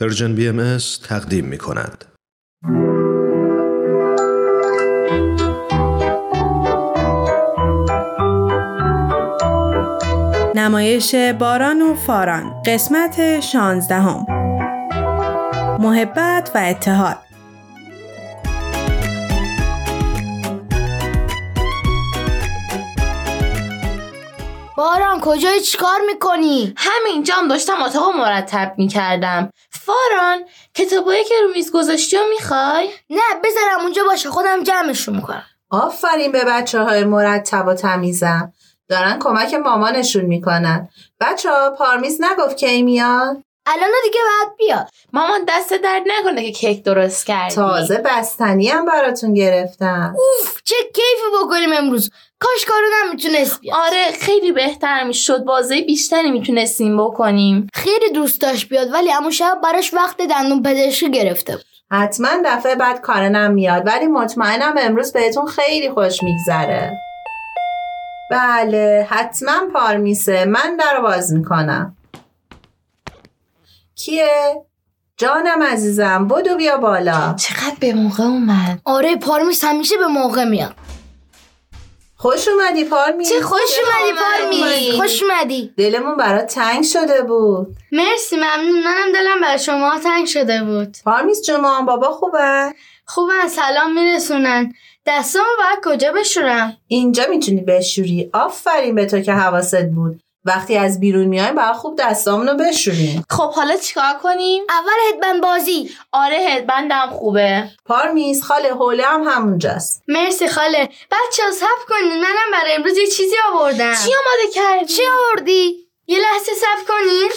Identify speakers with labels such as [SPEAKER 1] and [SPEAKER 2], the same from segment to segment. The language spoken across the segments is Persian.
[SPEAKER 1] پرژن بی ام تقدیم می کند.
[SPEAKER 2] نمایش باران و فاران. قسمت شانزدهم. محبت و اتحاد.
[SPEAKER 3] باران کجای چیکار می‌کنی؟
[SPEAKER 4] همینجام داشتم اتاق مرتب می‌کردم. فاران کتابایی که رو میز گذاشتی و می‌خوای؟
[SPEAKER 3] نه بذارم اونجا باشه خودم جمعشون می‌کنم.
[SPEAKER 5] آفرین به بچه های مرتب و تمیزم. دارن کمک مامانشون می‌کنن. بچه ها پارمیز نگفت کی میاد؟
[SPEAKER 3] الان دیگه باید بیاد.
[SPEAKER 4] مامان دست درد نکنه که کیک درست کردی.
[SPEAKER 5] تازه بستنی هم براتون گرفتم.
[SPEAKER 3] اوف چه کیفی بکنیم امروز. کاش کارو نمی‌تونست بیاد.
[SPEAKER 4] آره خیلی بهتر می‌شد. بازه بیشتری می‌تونستیم بکنیم.
[SPEAKER 3] خیلی دوست داشت بیاد ولی امو شب براش وقت دندون پزشکی گرفته بود.
[SPEAKER 5] حتما دفعه بعد کارنم میاد ولی مطمئنم امروز بهتون خیلی خوش میگذره. بله حتما پارمیسه من در باز می‌کنم. کیه؟ جانم عزیزم بدو بیا بالا.
[SPEAKER 4] چقدر به موقع اومد؟
[SPEAKER 3] آره پارمیس همیشه به موقع میاد.
[SPEAKER 5] خوش اومدی پارمیس
[SPEAKER 3] چه خوش اومدی پارمیس خوش اومدی.
[SPEAKER 5] دلمون برات تنگ شده بود.
[SPEAKER 3] مرسی ممنون. منم دلم بر شما تنگ شده بود.
[SPEAKER 5] پارمیس جون مامان بابا خوبه؟
[SPEAKER 3] خوبن سلام میرسونن. دستامو باید کجا بشورم؟
[SPEAKER 5] اینجا می‌تونی بشوری. آفرین به تو که حواست بود. وقتی از بیرون میایم باید خوب دستامونو بشوریم
[SPEAKER 4] خب حالا چیکار کنیم؟
[SPEAKER 3] اول هدبند بازی.
[SPEAKER 4] آره هدبندم خوبه.
[SPEAKER 5] پارمیز خاله حوله هم همونجاست.
[SPEAKER 3] مرسی خاله. بچه ها سب کنین. منم برای امروز یه چیزی آوردم.
[SPEAKER 4] چی آماده کردی؟
[SPEAKER 3] چی آوردی؟ یه لحظه سب کنین.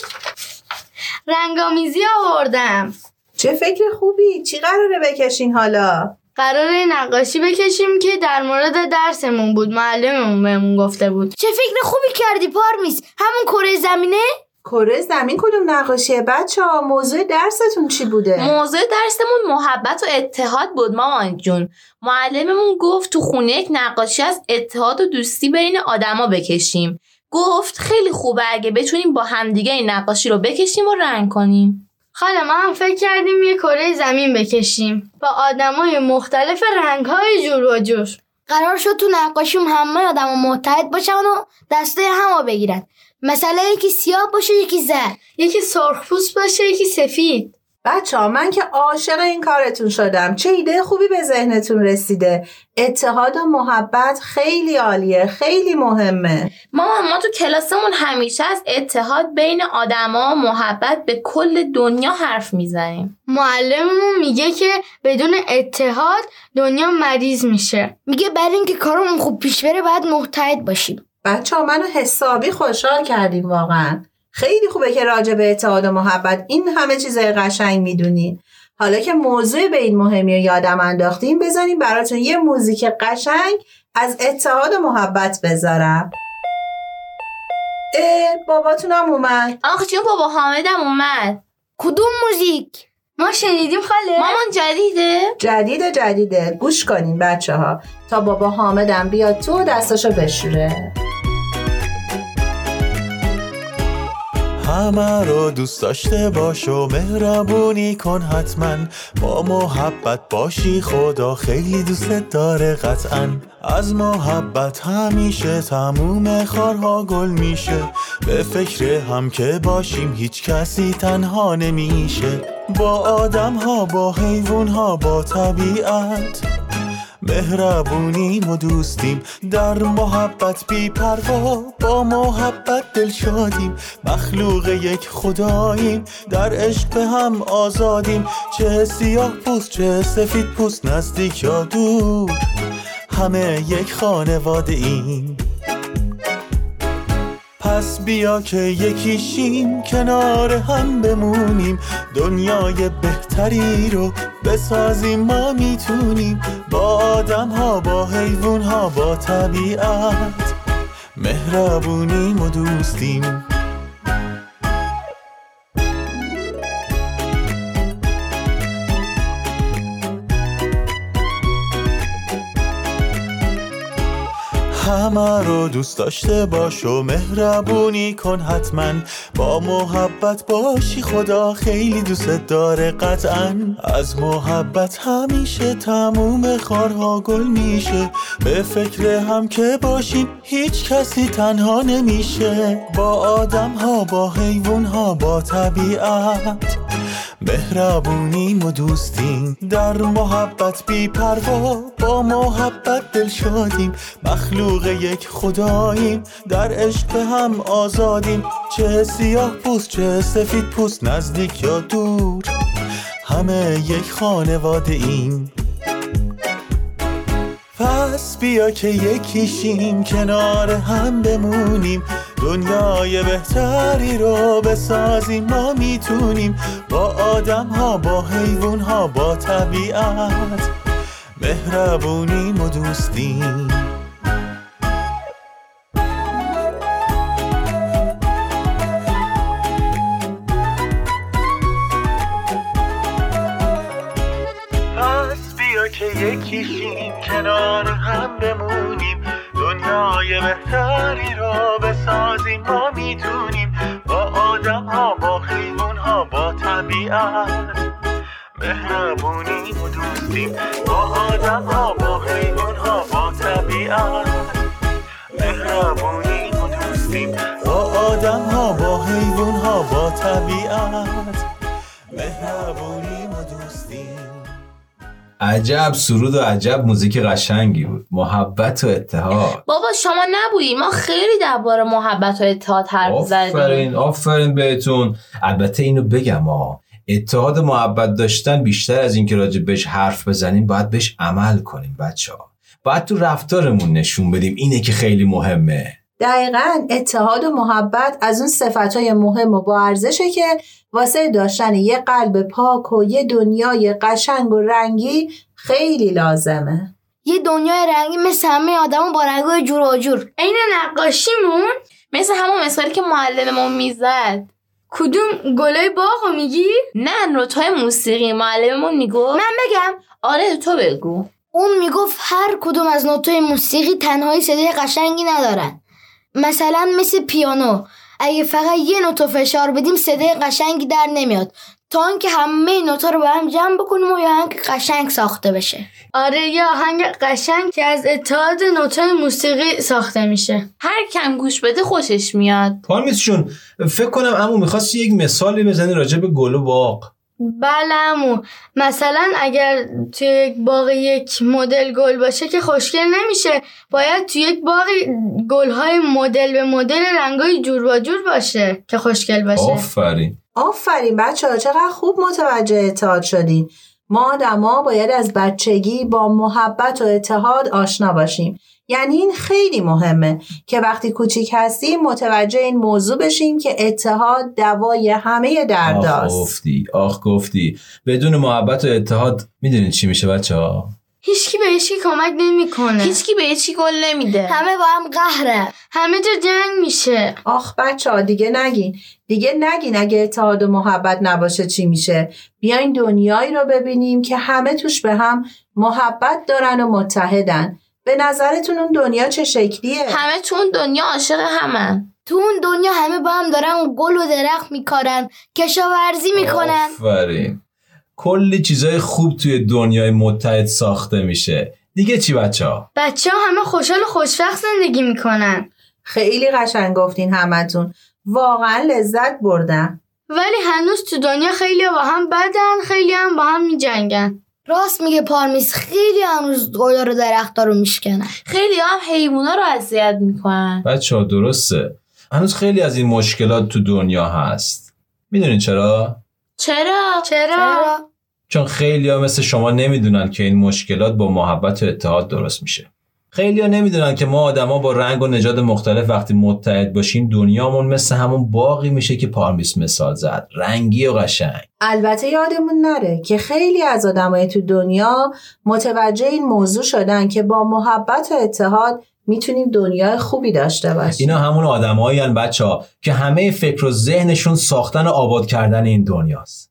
[SPEAKER 3] رنگامیزی آوردم.
[SPEAKER 5] چه فکر خوبی. چی قراره بکشین حالا؟
[SPEAKER 3] قراره نقاشی بکشیم که در مورد درسمون بود معلممون بهمون گفته بود. چه فکر خوبی کردی پارمیس همون کره زمینه؟
[SPEAKER 5] کره زمین کدوم نقاشیه بچه ها موضوع درستون چی بوده؟
[SPEAKER 4] موضوع درسمون محبت و اتحاد بود مامان جون. معلممون گفت تو خونه یک نقاشی از اتحاد و دوستی بین آدما بکشیم. گفت خیلی خوبه اگه بتونیم با همدیگه این نقاشی رو بکشیم و رنگ کنیم.
[SPEAKER 3] خاله ما هم فکر کردیم یه کره زمین بکشیم. با آدمای مختلف رنگهای جور و جور. قرار شد تو نقاشیم همه آدم متحد باشن و دسته همو بگیرن. مثلا یکی سیاه باشه یکی زرد. یکی سرخپوست باشه یکی سفید.
[SPEAKER 5] بچه ها من که عاشق این کارتون شدم. چه ایده خوبی به ذهنتون رسیده؟ اتحاد و محبت خیلی عالیه خیلی مهمه.
[SPEAKER 4] مامان ما تو کلاسمون همیشه از اتحاد بین آدما محبت به کل دنیا حرف می‌زنیم.
[SPEAKER 3] معلممون میگه که بدون اتحاد دنیا مریض میشه. میگه برای اینکه کارمون خوب پیش بره باید متحد باشیم.
[SPEAKER 5] بچه ها منو حسابی خوشحال کردیم واقعا. خیلی خوبه که راجع به اتحاد و محبت این همه چیزای قشنگ می‌دونین حالا که موضوع به این مهمی و یادم انداختیم بذاریم براتون یه موزیک قشنگ از اتحاد و محبت بذارم. اه باباتونم اومد.
[SPEAKER 4] آخ چون بابا حامدم اومد.
[SPEAKER 3] کدوم موزیک؟ ما شنیدیم خاله.
[SPEAKER 4] مامان جدیده؟
[SPEAKER 5] جدیده جدیده. گوش کنین بچه ها تا بابا حامدم بیاد تو دستاشو بشوره.
[SPEAKER 6] همه رو دوست داشته باش و مهربونی کن حتما. با محبت باشی خدا خیلی دوستت داره قطعا. از محبت همیشه تموم خارها گل میشه. به فکر هم که باشیم هیچ کسی تنها نمیشه. با آدم ها با حیوان ها با طبیعت. مهربونیم و دوستیم. در محبت بی پروا با محبت دل شادیم. مخلوق یک خداییم در عشق هم آزادیم. چه سیاه پوست چه سفید پوست نزدیک یا دور. همه یک خانواده ایم. پس بیا که یکیشیم کنار هم بمونیم. دنیای بهتری رو بسازیم ما می‌تونیم با آدم ها با حیوان ها با طبیعت مهربونیم و دوستیم. همه رو دوست داشته باش و مهربونی کن حتما. با محبت باشی خدا خیلی دوست داره قطعا. از محبت همیشه تموم خارها گل میشه. به فکر هم که باشیم هیچ کسی تنها نمیشه. با آدم ها با حیوان ها با طبیعت. مهربونیم و دوستیم در محبت بی پروا با محبت دل شادیم. مخلوق یک خداییم در عشق هم آزادیم. چه سیاه پوست چه سفید پوست نزدیک یا دور همه یک خانواده ایم. پس بیا که یکیشیم کنار هم بمونیم. دنیای بهتری رو بسازیم ما می‌تونیم با آدم ها با حیوان ها با طبیعت مهربونیم و دوستیم. پس بیا که یکیشیم کنار هم طبیعت مهربونیم و دوستیم با آدم ها با حیوان ها با طبیعت. مهربونیم و دوستیم با آدم ها با حیوان ها با طبیعت. مهربونیم و دوستیم
[SPEAKER 7] عجب سرود و عجب موزیک قشنگی بود. محبت و اتحاد.
[SPEAKER 4] بابا شما نبودی. ما خیلی درباره محبت و اتحاد حرف زدیم.
[SPEAKER 7] آفرین آفرین بهتون. البته اینو بگم ها اتحاد محبت داشتن بیشتر از اینکه راجع بهش حرف بزنیم باید بهش عمل کنیم بچه ها باید تو رفتارمون نشون بدیم اینه که خیلی مهمه.
[SPEAKER 5] دقیقا اتحاد و محبت از اون صفت های مهم و با ارزشه که واسه داشتن یه قلب پاک و یه دنیای قشنگ و رنگی خیلی لازمه.
[SPEAKER 3] یه دنیای رنگی مثل همه آدما با رنگای جور و جور.
[SPEAKER 4] عین نقاشیمون مثل همون مثالی که معلممون می‌زد.
[SPEAKER 3] کدوم گلای باغو میگی؟
[SPEAKER 4] نه نوتای موسیقی. معلممون می‌گفت.
[SPEAKER 3] من بگم.
[SPEAKER 4] آره تو بگو.
[SPEAKER 3] اون می‌گفت هر کدوم از نوتای موسیقی تنهایی صدای قشنگی ندارن. مثلا مثل پیانو. اگه فقط یه نوتو فشار بدیم صدای قشنگی در نمیاد. تا اینکه همه نوتا رو با هم جمع بکنیم و یه آهنگ قشنگ ساخته بشه. آره یه آهنگ قشنگ که از اتحاد نوتای موسیقی ساخته میشه.
[SPEAKER 4] هر کم گوش بده خوشش میاد.
[SPEAKER 7] پارمیسشون فکر کنم امو می‌خواست یک مثالی بزنی راجع به گل و باغ.
[SPEAKER 3] بله امو مثلا اگر توی یک باغ یک مدل گل باشه که خوشگل نمیشه باید توی یک باغ گلهای مدل به مدل رنگای جور و جور باشه که خوشگل باشه.
[SPEAKER 7] آفرین.
[SPEAKER 5] آفرین بچه ها چقدر خوب متوجه اتحاد شدین. ما آدما باید از بچگی با محبت و اتحاد آشنا باشیم. یعنی این خیلی مهمه که وقتی کوچیک هستیم متوجه این موضوع بشیم که اتحاد دوای همه
[SPEAKER 7] آخ
[SPEAKER 5] درداست
[SPEAKER 7] گفتی. آخ گفتی. بدون محبت و اتحاد می‌دونید چی میشه بچه ها
[SPEAKER 3] هیچکی به هیچکی کمک نمی‌کنه.
[SPEAKER 4] هیچکی به هیچی گل نمیده.
[SPEAKER 3] همه با هم قهره. همه جا جنگ میشه.
[SPEAKER 5] آخ بچه ها دیگه نگین. دیگه نگین اگه اتحاد و محبت نباشه چی میشه؟ بیاین دنیایی رو ببینیم که همه توش به هم محبت دارن و متحدن. به نظرتون اون دنیا چه شکلیه؟
[SPEAKER 4] همه تو اون دنیا عاشق همن.
[SPEAKER 3] تو اون دنیا همه با هم دارن گل و درخت میکارن کشاورزی می‌کنن.
[SPEAKER 7] آفرین. کلی چیزای خوب توی دنیای متحد ساخته میشه. دیگه چی بچه ها؟
[SPEAKER 3] بچه ها همه خوشحال و خوشبخت زندگی می‌کنن.
[SPEAKER 5] خیلی قشنگ گفتین همتون. واقعا لذت بردم.
[SPEAKER 3] ولی هنوز تو دنیا خیلی با هم بدن خیلی هم با هم میجنگن. راست میگه پارمیس خیلی هنوز گلا رو درختا رو میشکنن
[SPEAKER 4] خیلی هم حیوونا رو اذیت می‌کنن.
[SPEAKER 7] بچه ها درسته. هنوز خیلی از این مشکلات تو دنیا هست. می‌دونین چرا؟
[SPEAKER 4] چرا؟
[SPEAKER 3] چرا؟
[SPEAKER 7] چون خیلی ها مثل شما نمی‌دونن که این مشکلات با محبت و اتحاد درست میشه. خیلی ها نمی‌دونن که ما آدما با رنگ و نژاد مختلف وقتی متحد باشیم دنیامون مثل همون باقی میشه که پارمیس مثال زد. رنگی و قشنگ.
[SPEAKER 5] البته یادمون نره که خیلی از آدمای تو دنیا متوجه این موضوع شدن که با محبت و اتحاد می‌تونیم دنیای خوبی داشته باشیم.
[SPEAKER 7] اینا همون آدمایی بچه ها که همه فکر و ذهنشون ساختن و آباد کردن این دنیاست.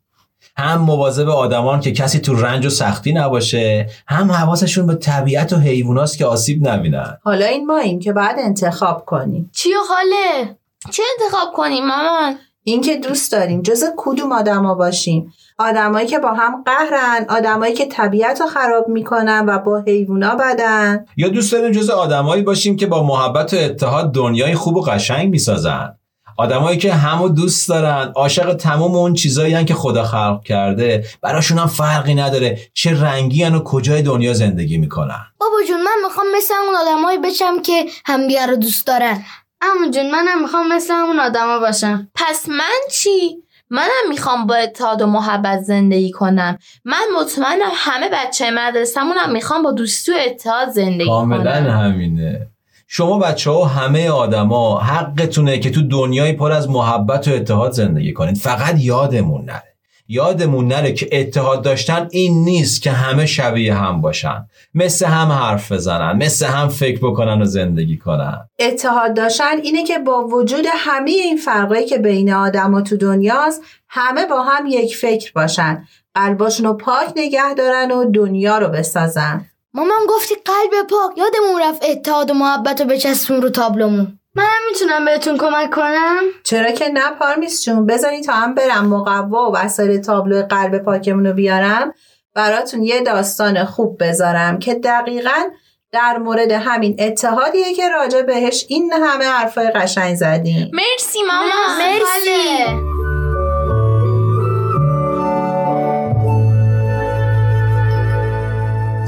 [SPEAKER 7] هم مواظب آدمان که کسی تو رنج و سختی نباشه هم حواسشون به طبیعت و حیواناست که آسیب نبینن.
[SPEAKER 5] حالا این ماییم که باید انتخاب کنیم.
[SPEAKER 3] چیو خاله
[SPEAKER 4] چه انتخاب کنیم مامان؟
[SPEAKER 5] اینکه دوست داریم جز کدوم آدما باشیم؟ آدمایی که با هم قهرن آدمایی که طبیعت رو خراب می‌کنن و با حیوونا بدن.
[SPEAKER 7] یا دوست داریم جز آدمایی باشیم که با محبت و اتحاد دنیای خوب و قشنگ می‌سازن؟ آدمایی که همو دوست دارن عاشق تمام اون چیزایی که خدا خلق کرده براشون هم فرقی نداره چه رنگی و کجای دنیا زندگی می‌کنن.
[SPEAKER 3] بابا جون من می‌خوام مثل اون آدمایی بشم که همدیگه رو دوست دارن.
[SPEAKER 8] اما جون منم می‌خوام مثل همون آدما باشم.
[SPEAKER 4] پس من چی؟ منم می‌خوام با اتحاد و محبت زندگی کنم. من مطمئنم همه بچه مدرسه‌مون هم می‌خوام با دوستی و اتحاد زندگی
[SPEAKER 7] کاملا
[SPEAKER 4] کنم
[SPEAKER 7] همینه. شما بچه ها و همه آدما حقتونه که تو دنیای پر از محبت و اتحاد زندگی کنید. فقط یادمون نره. یادمون نره که اتحاد داشتن این نیست که همه شبیه هم باشن. مثل هم حرف بزنن مثل هم فکر بکنن و زندگی کنن.
[SPEAKER 5] اتحاد داشتن اینه که با وجود همه این فرقایی که بین آدم و تو دنیاست همه با هم یک فکر باشن. قلباشون رو پاک نگه دارن و دنیا رو بسازن.
[SPEAKER 3] مامان گفتی قلب پاک یادمون رفت اتحاد و محبت رو بچسبون رو تابلومون.
[SPEAKER 8] منم می‌تونم بهتون کمک کنم؟
[SPEAKER 5] چرا که نه پارمیس جون. بذارین تا هم برم مقوا و وسایل تابلو قلب پاکمون رو بیارم. براتون یه داستان خوب بذارم که دقیقا در مورد همین اتحادیه که راجع بهش این همه حرفای قشنگ زدیم.
[SPEAKER 4] مرسی مامان.
[SPEAKER 3] مرسی.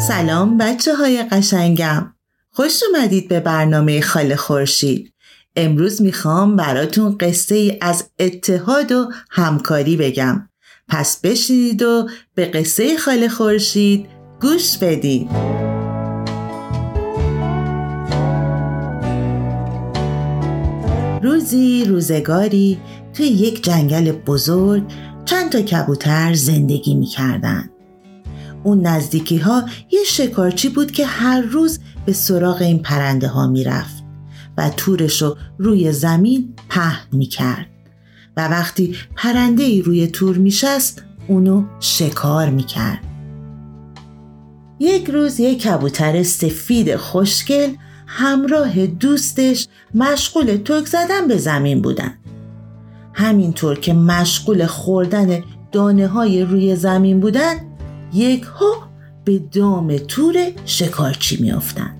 [SPEAKER 9] سلام بچه های قشنگم. خوش اومدید به برنامه خاله خورشید. امروز می‌خوام براتون قصه ای از اتحاد و همکاری بگم. پس بشینید و به قصه خاله خورشید گوش بدید روزی روزگاری توی یک جنگل بزرگ چند تا کبوتر زندگی می‌کردن. اون نزدیکی ها یه شکارچی بود که هر روز به سراغ این پرنده ها می‌رفت و تورش رو روی زمین پهن می‌کرد. و وقتی پرنده ای روی تور میشست اونو شکار می‌کرد. یک روز یک کبوتر سفید خوشگل همراه دوستش مشغول ترک زدن به زمین بودن. همینطور که مشغول خوردن دانه های روی زمین بودن یک ها به دام تور شکارچی میافتند.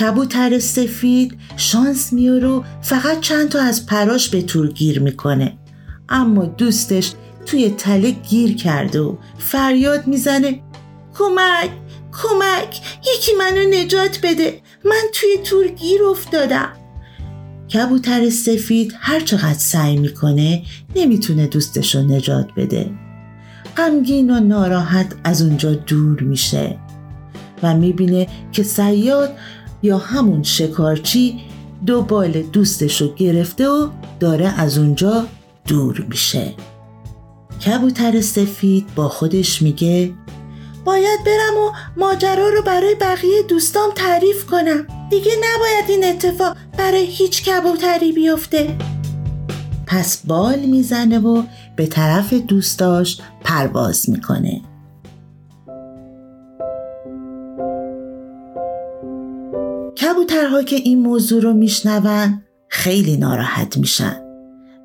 [SPEAKER 9] کبوتر سفید شانس میاره فقط چند تا از پراش به تور گیر می‌کنه. اما دوستش توی تله گیر کرده و فریاد می‌زنه کمک کمک یکی منو نجات بده من توی تور گیر افتادم. کبوتر سفید هر چقدر سعی می‌کنه نمی‌تونه دوستش رو نجات بده. غمگین و ناراحت از اونجا دور میشه و می‌بینه که سیاد یا همون شکارچی دو بال دوستش رو گرفته و داره از اونجا دور میشه. کبوتر سفید با خودش میگه باید برم و ماجرا رو برای بقیه دوستام تعریف کنم. دیگه نباید این اتفاق برای هیچ کبوتری بیفته. پس بال می‌زنه و به طرف دوستاش پرواز می‌کنه. کبوترها که این موضوع رو میشنون خیلی ناراحت میشن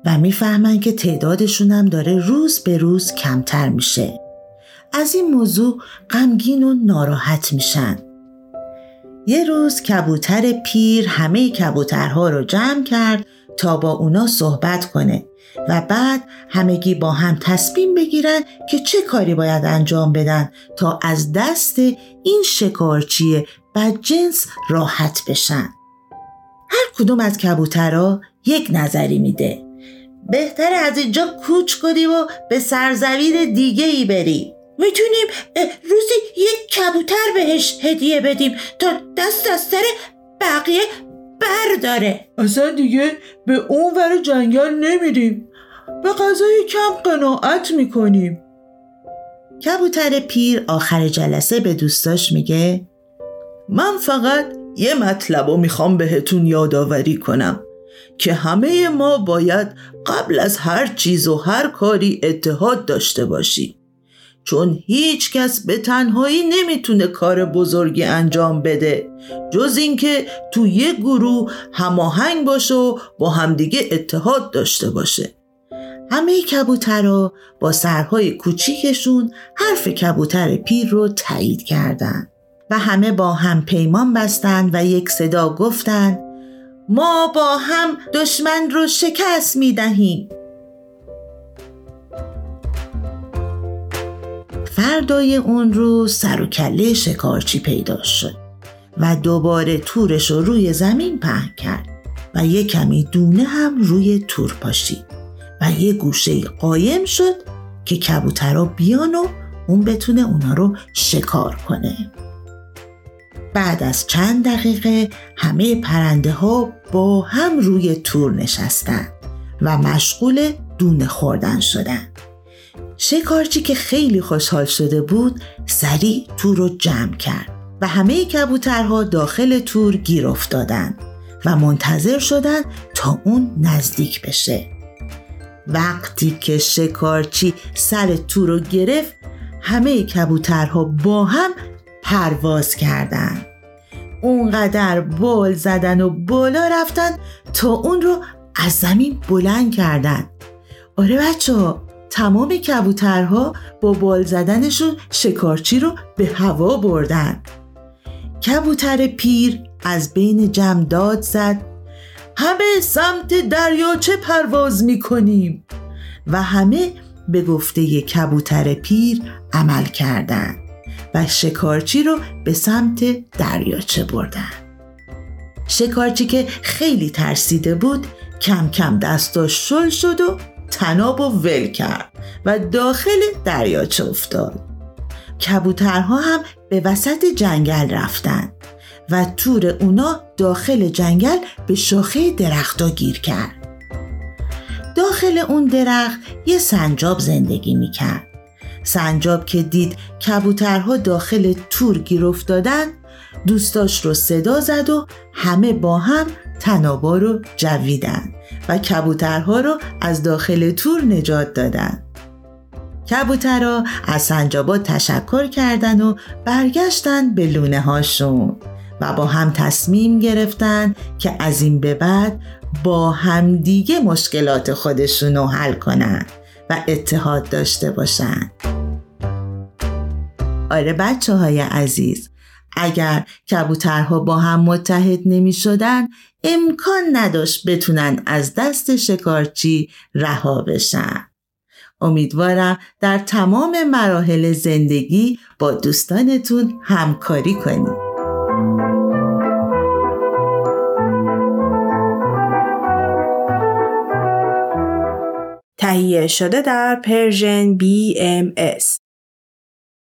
[SPEAKER 9] و می‌فهمن که تعدادشون هم داره روز به روز کمتر میشه. از این موضوع غمگین و ناراحت میشن. یه روز کبوتر پیر همه کبوترها رو جمع کرد تا با اونا صحبت کنه و بعد همگی با هم تصمیم بگیرن که چه کاری باید انجام بدن تا از دست این شکارچی بدجنس راحت بشن. هر کدوم از کبوترها یک نظری میده. بهتر از اینجا کوچ کنیم و به سرزمین دیگه ای بریم می‌تونیم روزی یک کبوتر بهش هدیه بدیم تا دست از سر بقیه برداره.
[SPEAKER 10] اصلا دیگه به اون ور جنگل نمیریم. به غذای کم قناعت می‌کنیم.
[SPEAKER 9] کبوتر پیر آخر جلسه به دوستاش میگه
[SPEAKER 10] من فقط یه مطلب رو می‌خوام بهتون یادآوری کنم
[SPEAKER 9] که همه ما باید قبل از هر چیز و هر کاری اتحاد داشته باشیم. چون هیچ کس به تنهایی نمی‌تونه کار بزرگی انجام بده جز اینکه تو یک گروه هماهنگ باشه و با همدیگه اتحاد داشته باشه همه کبوترها با سرهای کوچیکشون حرف کبوتر پیر رو تایید کردند و همه با هم پیمان بستند و یک صدا گفتند ما با هم دشمن رو شکست می دهیم. فردای اون رو سر و کله شکارچی پیدا شد و دوباره تورش رو روی زمین پهن کرد و یه کمی دونه هم روی تور پاشید و یه گوشه قایم شد که کبوترها بیان و اون بتونه اونا رو شکار کنه. بعد از چند دقیقه همه پرنده ها با هم روی تور نشستن و مشغول دونه خوردن شدن. شکارچی که خیلی خوشحال شده بود سریع تور رو جمع کرد و همه کبوترها داخل تور گیر افتادن و منتظر شدن تا اون نزدیک بشه. وقتی که شکارچی سر تور رو گرفت همه کبوترها با هم پرواز کردن اونقدر بال زدن و بالا رفتن تا اون رو از زمین بلند کردن آره بچه تمام کبوترها با بال زدنشون شکارچی رو به هوا بردن. کبوتر پیر از بین جمع داد زد. همه سمت دریاچه پرواز می‌کنیم. و همه به گفته کبوتر پیر عمل کردند و شکارچی رو به سمت دریاچه بردن شکارچی که خیلی ترسیده بود کم کم دستاش شل شد و تناب و ول کرد و داخل دریاچه افتاد. کبوترها هم به وسط جنگل رفتن و تور اونا داخل جنگل به شاخه درختا گیر کرد. داخل اون درخت یه سنجاب زندگی می‌کرد. سنجاب که دید کبوترها داخل تور گیر افتادن دوستاش رو صدا زد و همه با هم تنابا رو جویدن. و کبوترها رو از داخل تور نجات دادن. کبوترها از سنجابا تشکر کردن و برگشتن به لونه هاشون و با هم تصمیم گرفتن که از این به بعد با همدیگه مشکلات خودشون رو حل کنن و اتحاد داشته باشن. آره بچه های عزیز اگر کبوترها با هم متحد نمی شدن امکان نداشت بتونن از دست شکارچی رها بشن. امیدوارم در تمام مراحل زندگی با دوستانتون همکاری کنید
[SPEAKER 2] تهیه شده در پرژن BMS